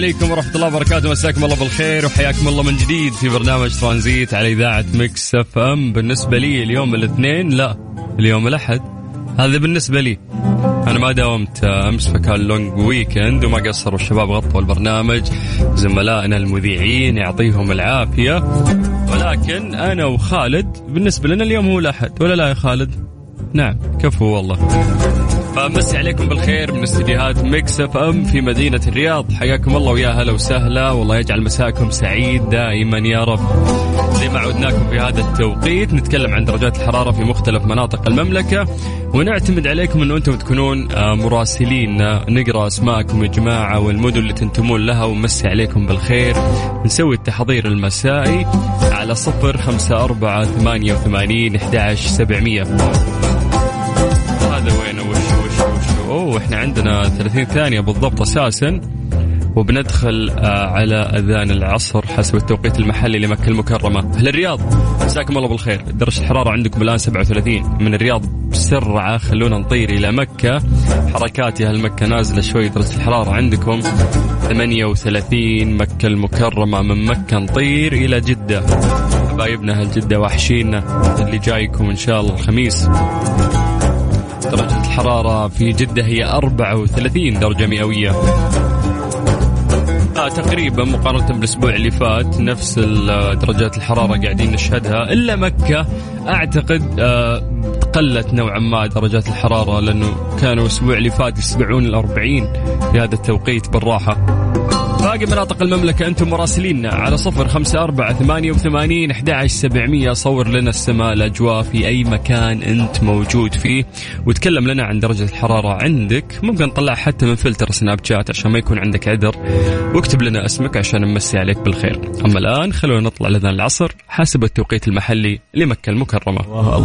عليكم ورحمة الله وبركاته. مساكم الله بالخير وحياكم الله من جديد في برنامج ترانزيت على إذاعة Mix FM. بالنسبة لي اليوم الاثنين لا اليوم الأحد. هذا بالنسبة لي. أنا ما داومت أمس فكان long weekend وما قصروا الشباب غطوا البرنامج. زملائنا المذيعين يعطيهم العافية. ولكن أنا وخالد بالنسبة لنا اليوم هو الأحد. ولا لا يا خالد؟ نعم كفو والله. فمسي عليكم بالخير من استديوهات Mix FM في مدينة الرياض. حياكم الله ويا هلا وسهلا والله يجعل مساكم سعيد دائما يا رب. زي ما عودناكم في هذا التوقيت نتكلم عن درجات الحرارة في مختلف مناطق المملكة ونعتمد عليكم انه أنتم تكونون آه، مراسلين نقرأ أسماءكم يا جماعة والمدن اللي تنتمون لها ونمسي عليكم بالخير. نسوي التحضير المسائي على صفر خمسة أربعة ثمانية وثمانين أحد سبعمية. هذا وين وش أوه إحنا عندنا 30 ثانية بالضبط أساسا. وبندخل آه، على أذان العصر حسب التوقيت المحلي لمكة المكرمة. أهل الرياض مساكم الله بالخير. درجة الحرارة عندكم الآن 37 من الرياض بسرعة خلونا نطير إلى مكة. حركات يا أهل مكة نازلة شوي درجة الحرارة عندكم. 38 مكة المكرمة. من مكة نطير إلى جدة. حبايبنا أهل جدة وحشينا. اللي جايكم إن شاء الله الخميس. درجة الحرارة في جدة هي 34 درجة مئوية. آه تقريبا مقارنة بالأسبوع اللي فات نفس ال- درجات الحرارة قاعدين نشهدها. إلا مكة أعتقد آه قلت نوعا ما درجات الحرارة لأنه كانوا الأسبوع اللي فات يسبعون الأربعين. في هذا التوقيت بالراحة. باقي مناطق المملكة أنتم مراسليننا على صفر خمسة أربعة ثمانية وثمانين أحد سبعمية. صور لنا السماء الأجواء في أي مكان أنت موجود فيه. وتكلم لنا عن درجة الحرارة عندك. ممكن نطلع حتى من فلتر Snapchat عشان ما يكون عندك عذر. واكتب لنا اسمك عشان نمسي عليك بالخير. أما الآن خلونا نطلع لنا العصر حسب التوقيت المحلي لمكة المكرمة.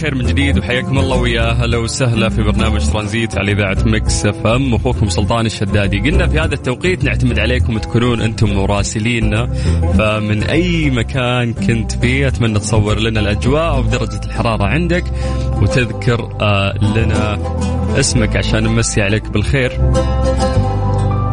بالخير من جديد وحياكم الله ويا هلا وسهلا في برنامج ترانزيت على إذاعة Mix FM. أخوكم سلطان الشدادي. قلنا في هذا التوقيت نعتمد عليكم تكونون أنتم مراسليننا. فمن أي مكان كنت فيه أتمنى تصور لنا الأجواء ودرجه الحرارة عندك وتذكر آه لنا اسمك عشان نمسي عليك بالخير.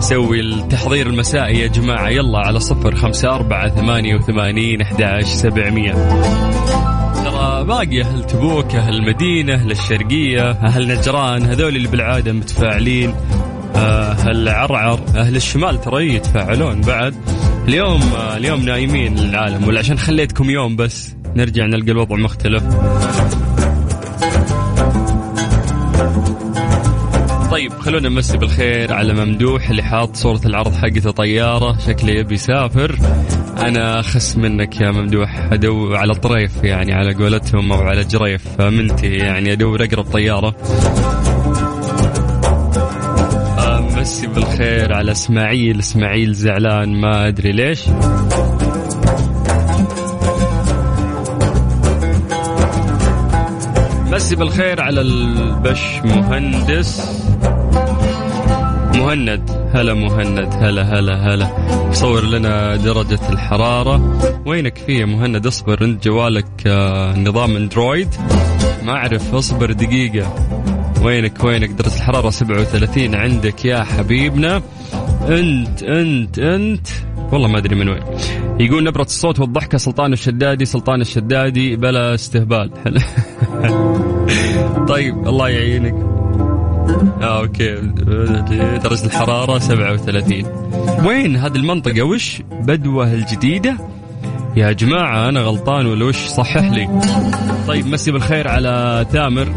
سوي التحضير المسائي يا جماعة. يلا على صفر خمسة أربعة ثمانية وثمانين أحد سبعمية. باقي أهل تبوك أهل المدينة أهل الشرقية أهل نجران هذول اللي بالعادة متفاعلين آه، أهل عرعر أهل الشمال ترى يتفاعلون بعد. اليوم آه، اليوم نايمين العالم ولا عشان خليتكم يوم بس نرجع نلقى الوضع مختلف. طيب خلونا نمسي بالخير على ممدوح اللي حاط صورة العرض حقته طيارة. شكله يبي يسافر. أنا أخس منك يا ممدوح أدو على طريف يعني على قولتهم أو على جريف. منتي يعني أدور أقرب طيارة. مسي بالخير على إسماعيل. إسماعيل زعلان ما أدري ليش. مسي بالخير على البش مهندس مهند. هلا مهند هلا هلا هلا. صور لنا درجة الحرارة. وينك فيه يا مهند؟ اصبر انت جوالك آه، نظام اندرويد. ما اعرف اصبر دقيقة. وينك وينك؟ درجة الحرارة 37 عندك يا حبيبنا. انت انت انت. والله ما أدري من وين. يقول نبرة الصوت والضحكة سلطان الشدادي سلطان الشدادي بلا استهبال. طيب الله يعينك. آه أوكي. درجة الحرارة 37 وين؟ هذه المنطقة. وش بدوة الجديدة؟ يا جماعة أنا غلطان ولا وش؟ صحح لي. طيب مسي بالخير على تامر.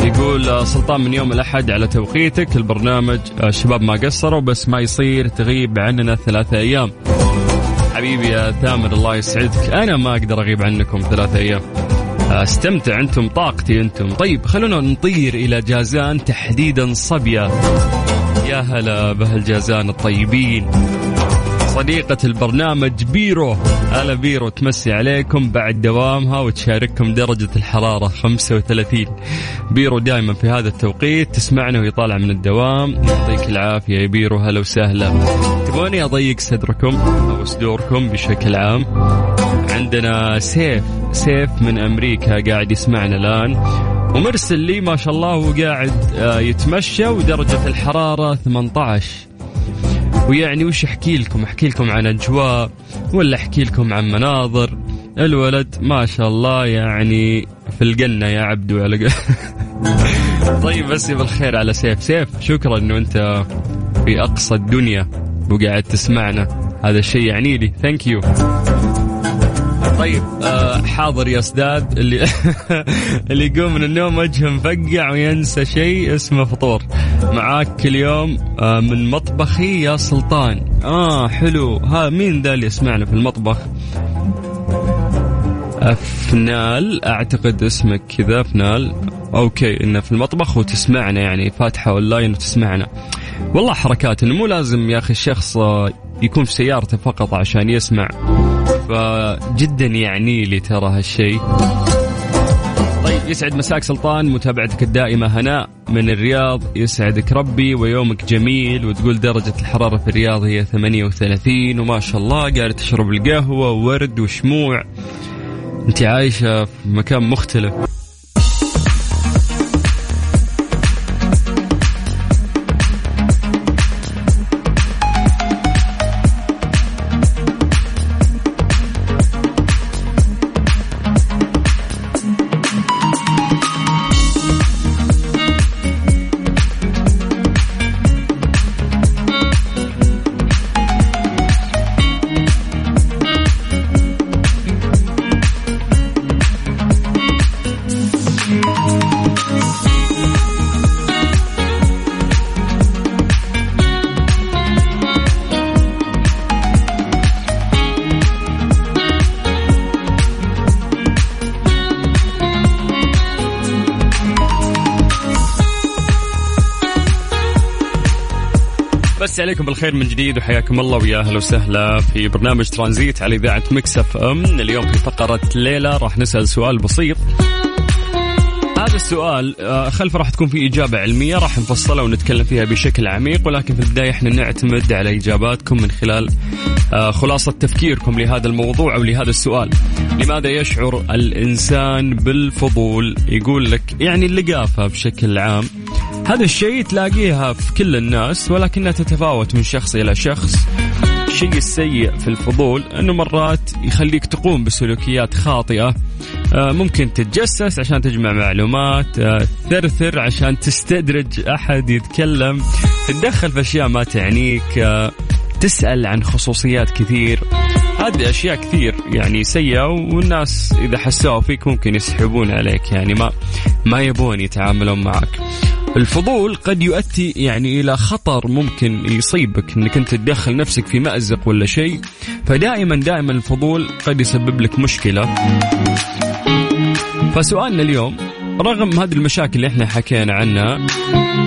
يقول سلطان من يوم الأحد على توقيتك. البرنامج الشباب ما قصروا بس ما يصير تغيب عننا ثلاثة أيام. حبيبي يا تامر الله يسعدك. أنا ما أقدر أغيب عنكم ثلاثة أيام. أستمتع أنتم طاقتي أنتم. طيب خلونا نطير إلى جازان تحديدا صبيه يا هلا بهالجازان الطيبين. صديقة البرنامج بيرو. هلا بيرو تمسي عليكم بعد دوامها وتشارككم درجة الحرارة 35 بيرو دائما في هذا التوقيت تسمعنا وهي طالعة من الدوام. يعطيك العافية يا بيرو هلا وسهلا. تبغوني أضيق صدركم أو صدوركم بشكل عام؟ عندنا سيف سيف من أمريكا قاعد يسمعنا الآن. ومرسل لي ما شاء الله هو قاعد آه، يتمشى ودرجة الحرارة 18 ويعني وش أحكي لكم؟ أحكي لكم عن أجواء ولا أحكي لكم عن مناظر؟ الولد ما شاء الله يعني في الجنة يا عبدو على طيب بس بالخير على سيف. سيف شكرا إنه أنت في أقصى الدنيا وقاعد تسمعنا. هذا الشيء يعني لي. thank you طيب آه حاضر يا أستاذ اللي اللي يقوم من النوم وجهه مفقع وينسى شيء اسمه فطور. معاك كل يوم آه من مطبخي يا سلطان. آه حلو. ها مين ذا اللي يسمعنا في المطبخ؟ أفنال أعتقد اسمك كذا أفنال. okay إنه في المطبخ وتسمعنا يعني فاتحة أونلاين وتسمعنا. والله حركات إنه مو لازم يا أخي الشخص آه، يكون في سيارته فقط عشان يسمع. فجدا يعني لي ترى هالشيء. طيب يسعد مساك سلطان متابعتك الدائمة هناء من الرياض. يسعدك ربي ويومك جميل وتقول درجة الحرارة في الرياض هي 38 وما شاء الله قاعد تشرب القهوة وورد وشموع. أنت عايشة في مكان مختلف. بس عليكم بالخير من جديد وحياكم الله ويا أهلا وسهلا في برنامج ترانزيت على إذاعة مكسف أم. اليوم في فقرة ليلة راح نسأل سؤال بسيط. هذا السؤال آه، خلف راح تكون في إجابة علمية راح نفصلها ونتكلم فيها بشكل عميق ولكن في البداية إحنا نعتمد على إجاباتكم من خلال آه، خلاصة تفكيركم لهذا الموضوع أو لهذا السؤال. لماذا يشعر الإنسان بالفضول؟ يقول لك يعني اللقافة بشكل عام هذا الشيء تلاقيها في كل الناس ولكنها تتفاوت من شخص إلى شخص. الشيء السيء في الفضول إنه مرات يخليك تقوم بسلوكيات خاطئة. آه، ممكن تتجسس عشان تجمع معلومات آه، تثرثر عشان تستدرج أحد يتكلم. تتدخل في أشياء ما تعنيك آه، تسأل عن خصوصيات كثير. هذه أشياء كثير يعني سيئة والناس إذا حسوها فيك ممكن يسحبون عليك يعني ما ما يبون يتعاملون معك. الفضول قد يؤدي يعني إلى خطر ممكن يصيبك إنك أنت تدخل نفسك في مأزق ولا شيء. فدائما دائما الفضول قد يسبب لك مشكلة. فسؤالنا اليوم رغم هذه المشاكل اللي إحنا حكينا عنها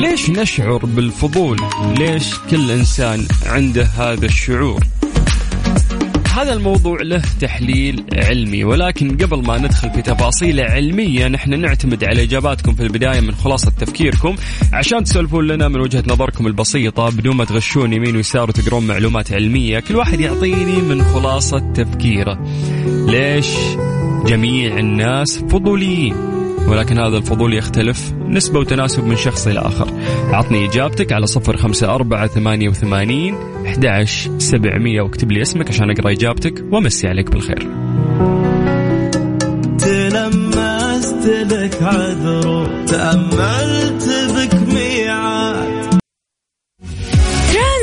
ليش نشعر بالفضول؟ ليش كل إنسان عنده هذا الشعور؟ هذا الموضوع له تحليل علمي ولكن قبل ما ندخل في تفاصيل علمية نحن نعتمد على إجاباتكم في البداية من خلاصة تفكيركم. عشان تسولفون لنا من وجهة نظركم البسيطة بدون ما تغشون يمين ويسار وتقرون معلومات علمية كل واحد يعطيني من خلاصة تفكيره. ليش جميع الناس فضوليين؟ ولكن هذا الفضول يختلف نسبة وتناسب من شخص إلى آخر. عطني إجابتك على صفر خمسة أربعة ثمانية وثمانين أحد سبعمية. واكتب لي اسمك عشان أقرأ إجابتك. ومسي عليك بالخير. تلمست لك عذر تأملت بك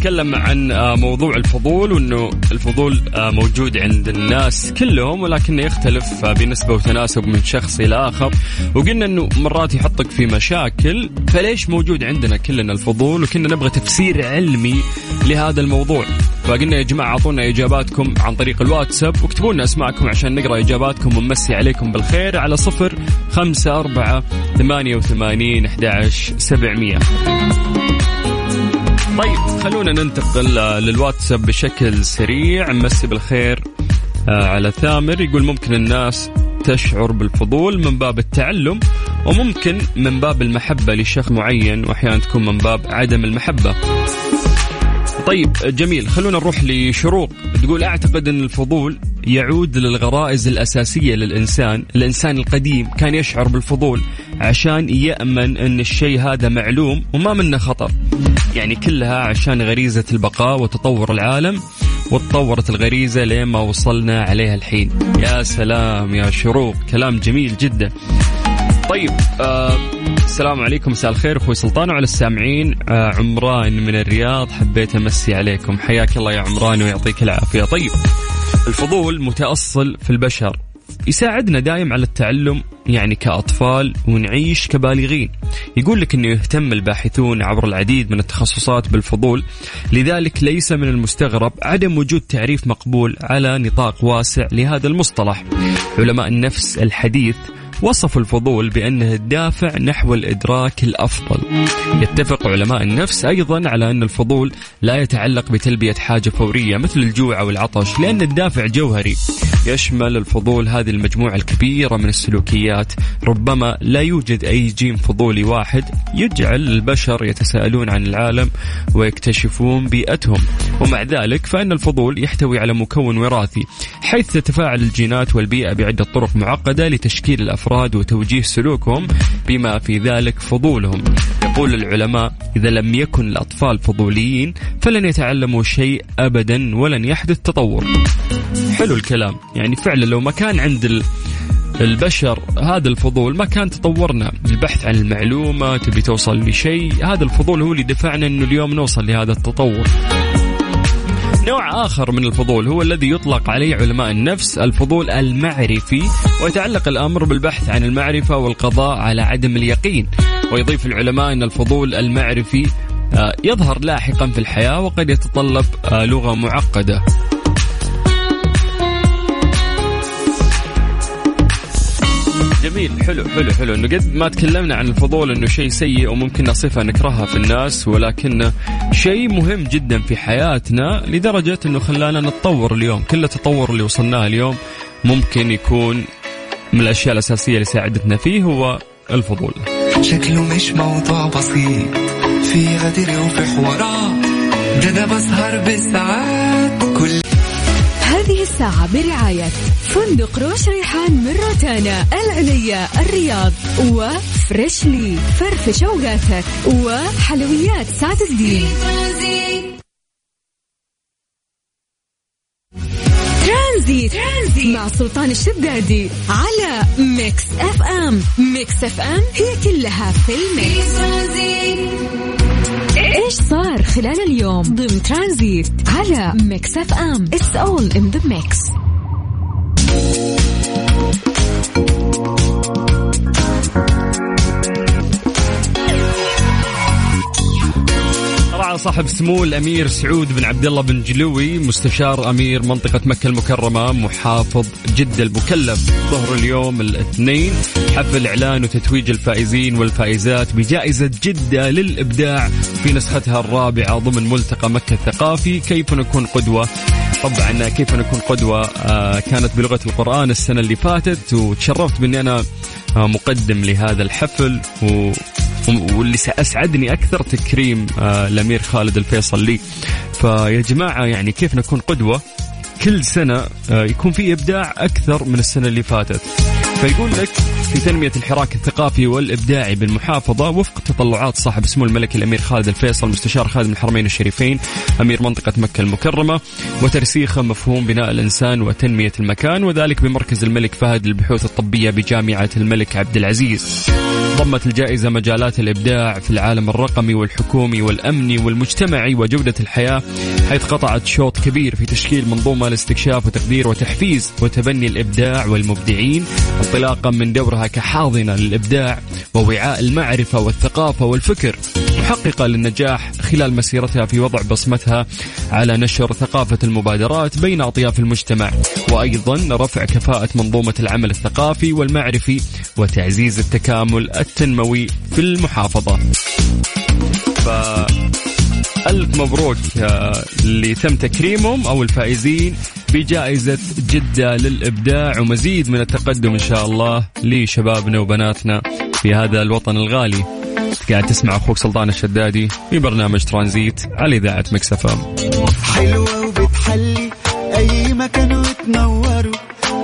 نتكلم عن آه، موضوع الفضول وإنه الفضول آه، موجود عند الناس كلهم ولكنه يختلف آه، بنسبة وتناسب من شخص إلى آخر. وقلنا إنه مرات يحطك في مشاكل فليش موجود عندنا كلنا الفضول وكنا نبغى تفسير علمي لهذا الموضوع؟ فقلنا يا جماعة أعطونا إجاباتكم عن طريق الواتساب واكتبوا لنا أسماءكم عشان نقرأ إجاباتكم ونمسي عليكم بالخير على صفر خمسة أربعة ثمانية وثمانين أحد سبعمية. طيب خلونا ننتقل للواتساب بشكل سريع. نمسي بالخير آه، على ثامر. يقول ممكن الناس تشعر بالفضول من باب التعلم وممكن من باب المحبة لشخص معين وأحيانا تكون من باب عدم المحبة. طيب جميل خلونا نروح لشروق. تقول أعتقد أن الفضول يعود للغرائز الأساسية للإنسان. الإنسان القديم كان يشعر بالفضول عشان يأمن أن الشيء هذا معلوم وما منه خطر. يعني كلها عشان غريزة البقاء وتطور العالم وتطورت الغريزة لين ما وصلنا عليها الحين. يا سلام يا شروق. كلام جميل جدا. طيب آه السلام عليكم. مساء الخير أخوي سلطان وعلى السامعين. آه عمران من الرياض. حبيت أمسي عليكم. حياك الله يا عمران ويعطيك العافية. طيب الفضول متأصل في البشر يساعدنا دايم على التعلم يعني كأطفال ونعيش كبالغين. يقول لك أنه يهتم الباحثون عبر العديد من التخصصات بالفضول لذلك ليس من المستغرب عدم وجود تعريف مقبول على نطاق واسع لهذا المصطلح. علماء النفس الحديث وصفوا الفضول بأنه الدافع نحو الإدراك الأفضل. يتفق علماء النفس أيضا على أن الفضول لا يتعلق بتلبية حاجة فورية مثل الجوع أو العطش لأن الدافع جوهري. يشمل الفضول هذه المجموعة الكبيرة من السلوكيات. ربما لا يوجد أي جيم فضولي واحد يجعل البشر يتساءلون عن العالم ويكتشفون بيئتهم. ومع ذلك فإن الفضول يحتوي على مكون وراثي حيث تتفاعل الجينات والبيئة بعدة طرق معقدة لتشكيل الأفراد. وتوجيه سلوكهم بما في ذلك فضولهم. يقول العلماء إذا لم يكن الأطفال فضوليين فلن يتعلموا شيء أبدا ولن يحدث تطور. حلو الكلام. يعني فعلا لو ما كان عند البشر هذا الفضول ما كان تطورنا. البحث عن المعلومة تبي توصل لشيء هذا الفضول هو اللي دفعنا أنه اليوم نوصل لهذا التطور. نوع آخر من الفضول هو الذي يطلق عليه علماء النفس الفضول المعرفي ويتعلق الأمر بالبحث عن المعرفة والقضاء على عدم اليقين. ويضيف العلماء أن الفضول المعرفي آه، يظهر لاحقا في الحياة وقد يتطلب آه، لغة معقدة. جميل. حلو حلو حلو. إنه قد ما تكلمنا عن الفضول إنه شيء سيء وممكن صفه نكرهها في الناس ولكنه شيء مهم جدا في حياتنا لدرجة إنه خلانا نتطور اليوم. كل التطور اللي وصلناه اليوم ممكن يكون من الأشياء الأساسية اللي ساعدتنا فيه هو الفضول. شكله مش موضوع بسيط. في غدر وفي حوارات. ده أنا بسهر بالساعات كل هذه الساعة برعاية فندق روش ريحان من روتانا العليا الرياض وفريشلي. فرفش اوقاتك وحلويات سعد الدين. ترانزيت. ترانزيت. مع سلطان الشدادي على Mix FM Mix FM هي كلها في ال mix. إيش صار خلال اليوم؟ ضمن ترانزيت على Mix FM it's all in the mix صاحب سمو الأمير سعود بن عبد الله بن جلوي مستشار أمير منطقة مكة المكرمة محافظ جدة المكلف. ظهر اليوم الاثنين حفل إعلان وتتويج الفائزين والفائزات بجائزة جدة للإبداع في نسختها الرابعة ضمن ملتقى مكة الثقافي. كيف نكون قدوة؟ طبعا كيف نكون قدوة؟ آه، كانت بلغة القرآن السنة اللي فاتت وتشرفت بأني أنا آه، مقدم لهذا الحفل و واللي اسعدني أكثر تكريم آه، الأمير خالد الفيصل لي فيا جماعة يعني كيف نكون قدوة؟ كل سنة آه، يكون في إبداع أكثر من السنة اللي فاتت. فيقول لك في تنمية الحراك الثقافي والإبداعي بالمحافظة وفق تطلعات صاحب سمو الملك الأمير خالد الفيصل مستشار خادم الحرمين الشريفين أمير منطقة مكة المكرمة وترسيخ مفهوم بناء الإنسان وتنمية المكان وذلك بمركز الملك فهد للبحوث الطبية بجامعة الملك عبد العزيز. ضمت الجائزة مجالات الإبداع في العالم الرقمي والحكومي والأمني والمجتمعي وجودة الحياة حيث قطعت شوط كبير في تشكيل منظومة لاستكشاف وتقدير وتحفيز وتبني الإبداع والمبدعين انطلاقا من دورها كحاضنة للإبداع ووعاء المعرفة والثقافة والفكر محققة للنجاح خلال مسيرتها في وضع بصمتها على نشر ثقافة المبادرات بين أطياف المجتمع وأيضا رفع كفاءة منظومة العمل الثقافي والمعرفي وتعزيز التكامل التنموي في المحافظة. ف... ألف مبروك آه، اللي تم تكريمهم أو الفائزين. بجائزة جدة للإبداع ومزيد من التقدم إن شاء الله لشبابنا وبناتنا في هذا الوطن الغالي. قاعد تسمع أخوك سلطان الشدادي في برنامج ترانزيت على إذاعة مكسفة حلوة وبتحلي أي مكان وتنوروا.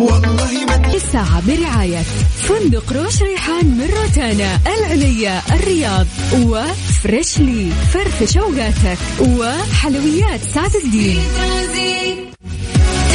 والله ما الساعة برعاية فندق روش ريحان من روتانا العليا الرياض و Freshly. فرفش أوقاتك وحلويات سعد الدين.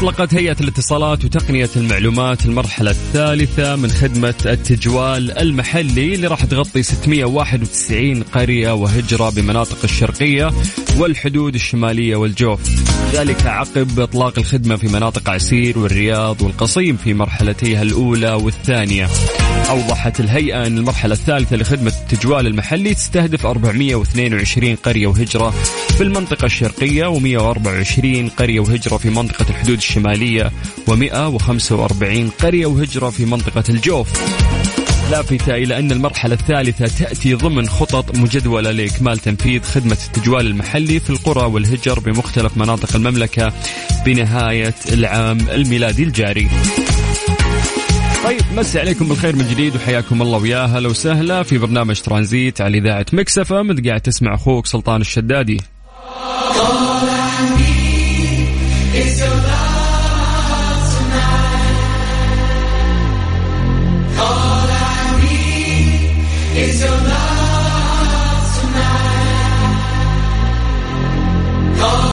أطلقت هيئة الاتصالات وتقنية المعلومات المرحلة الثالثة من خدمة التجوال المحلي اللي راح تغطي 691 قرية وهجرة بمناطق الشرقية والحدود الشمالية والجوف. ذلك عقب إطلاق الخدمة في مناطق عسير والرياض والقصيم في مرحلتيها الأولى والثانية. أوضحت الهيئة أن المرحلة الثالثة لخدمة التجوال المحلي تستهدف 422 قرية وهجرة في المنطقة الشرقية و124 قرية وهجرة في منطقة الحدود الشمالية و145 قرية وهجرة في منطقة الجوف. لافتة إلى أن المرحلة الثالثة تأتي ضمن خطط مجدولة لإكمال تنفيذ خدمة التجوال المحلي في القرى والهجر بمختلف مناطق المملكة بنهاية العام الميلادي الجاري. طيب مسي عليكم بالخير من جديد وحياكم الله ويا هلا وسهلا في برنامج ترانزيت على إذاعة مكسفه انت قاعد تسمع أخوك سلطان الشدادي.